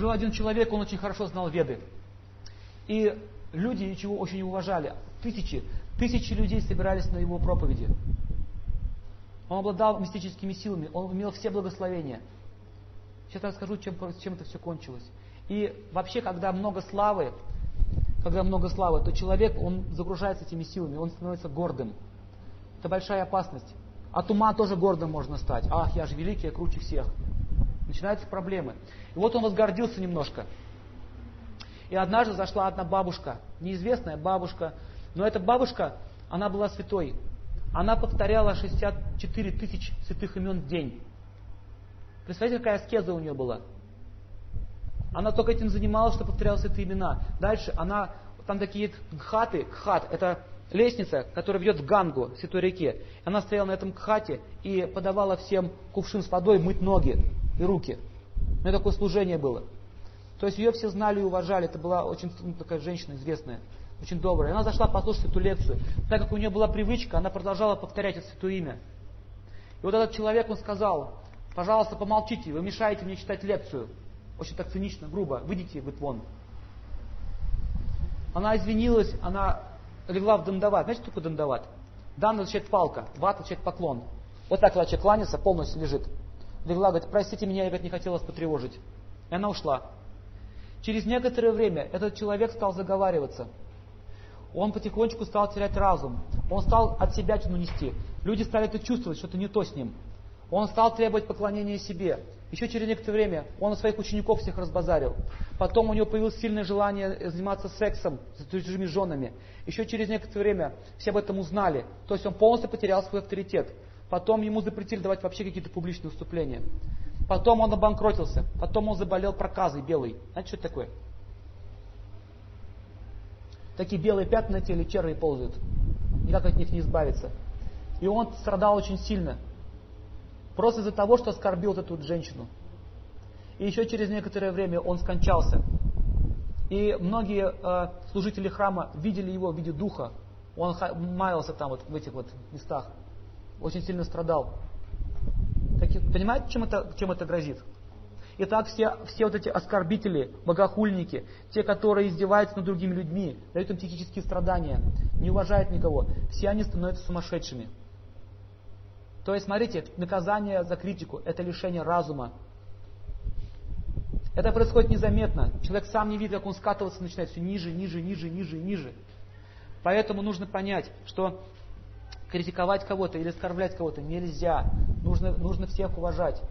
Жил один человек, он очень хорошо знал веды. И люди его очень уважали. Тысячи, тысячи людей собирались на его проповеди. Он обладал мистическими силами, он имел все благословения. Сейчас расскажу, чем, чем это все кончилось. И вообще, когда много славы, когда много славы, то человек, он загружается этими силами, он становится гордым. Это большая опасность. От ума тоже гордым можно стать. Ах, я же великий, я круче всех. Начинаются проблемы. И вот он возгордился немножко. И однажды зашла одна бабушка, неизвестная бабушка, но эта бабушка, она была святой. Она повторяла 64 тысяч святых имен в день. Представляете, какая аскеза у нее была? Она только этим занималась, что повторяла святые имена. Дальше она, там такие хаты, хат, это лестница, которая ведет в Гангу, святой реке. Она стояла на этом кхате и подавала всем кувшин с водой мыть ноги и руки. У нее такое служение было. То есть ее все знали и уважали. Это была очень ну, такая женщина известная, очень добрая. Она зашла послушать эту лекцию. Так как у нее была привычка, она продолжала повторять это святое имя. И вот этот человек, он сказал, пожалуйста, помолчите, вы мешаете мне читать лекцию. Очень так цинично, грубо, выйдите, вы вон. Она извинилась, она легла в дандават. Знаете, что такое дандават? Дан означает палка, ват означает поклон. Вот так человек кланяется, полностью лежит. Легла, говорит, простите меня, я говорит, не хотела вас потревожить. И она ушла. Через некоторое время этот человек стал заговариваться. Он потихонечку стал терять разум. Он стал от себя тяну нести. Люди стали это чувствовать, что-то не то с ним. Он стал требовать поклонения себе. Еще через некоторое время он своих учеников всех разбазарил. Потом у него появилось сильное желание заниматься сексом с чужими женами. Еще через некоторое время все об этом узнали. То есть он полностью потерял свой авторитет. Потом ему запретили давать вообще какие-то публичные выступления. Потом он обанкротился. Потом он заболел проказой белой. Знаете, что это такое? Такие белые пятна на теле черви ползают. Никак от них не избавиться. И он страдал очень сильно. Просто из-за того, что оскорбил эту женщину. И еще через некоторое время он скончался. И многие э, служители храма видели его в виде духа. Он маялся там вот в этих вот местах. Очень сильно страдал. Так, понимаете, чем это, чем это грозит? Итак, все, все вот эти оскорбители, богохульники, те, которые издеваются над другими людьми, дают им психические страдания, не уважают никого, все они становятся сумасшедшими. То есть, смотрите, наказание за критику – это лишение разума. Это происходит незаметно. Человек сам не видит, как он скатываться начинает все ниже, ниже, ниже, ниже, ниже. Поэтому нужно понять, что критиковать кого-то или оскорблять кого-то нельзя. Нужно, нужно всех уважать.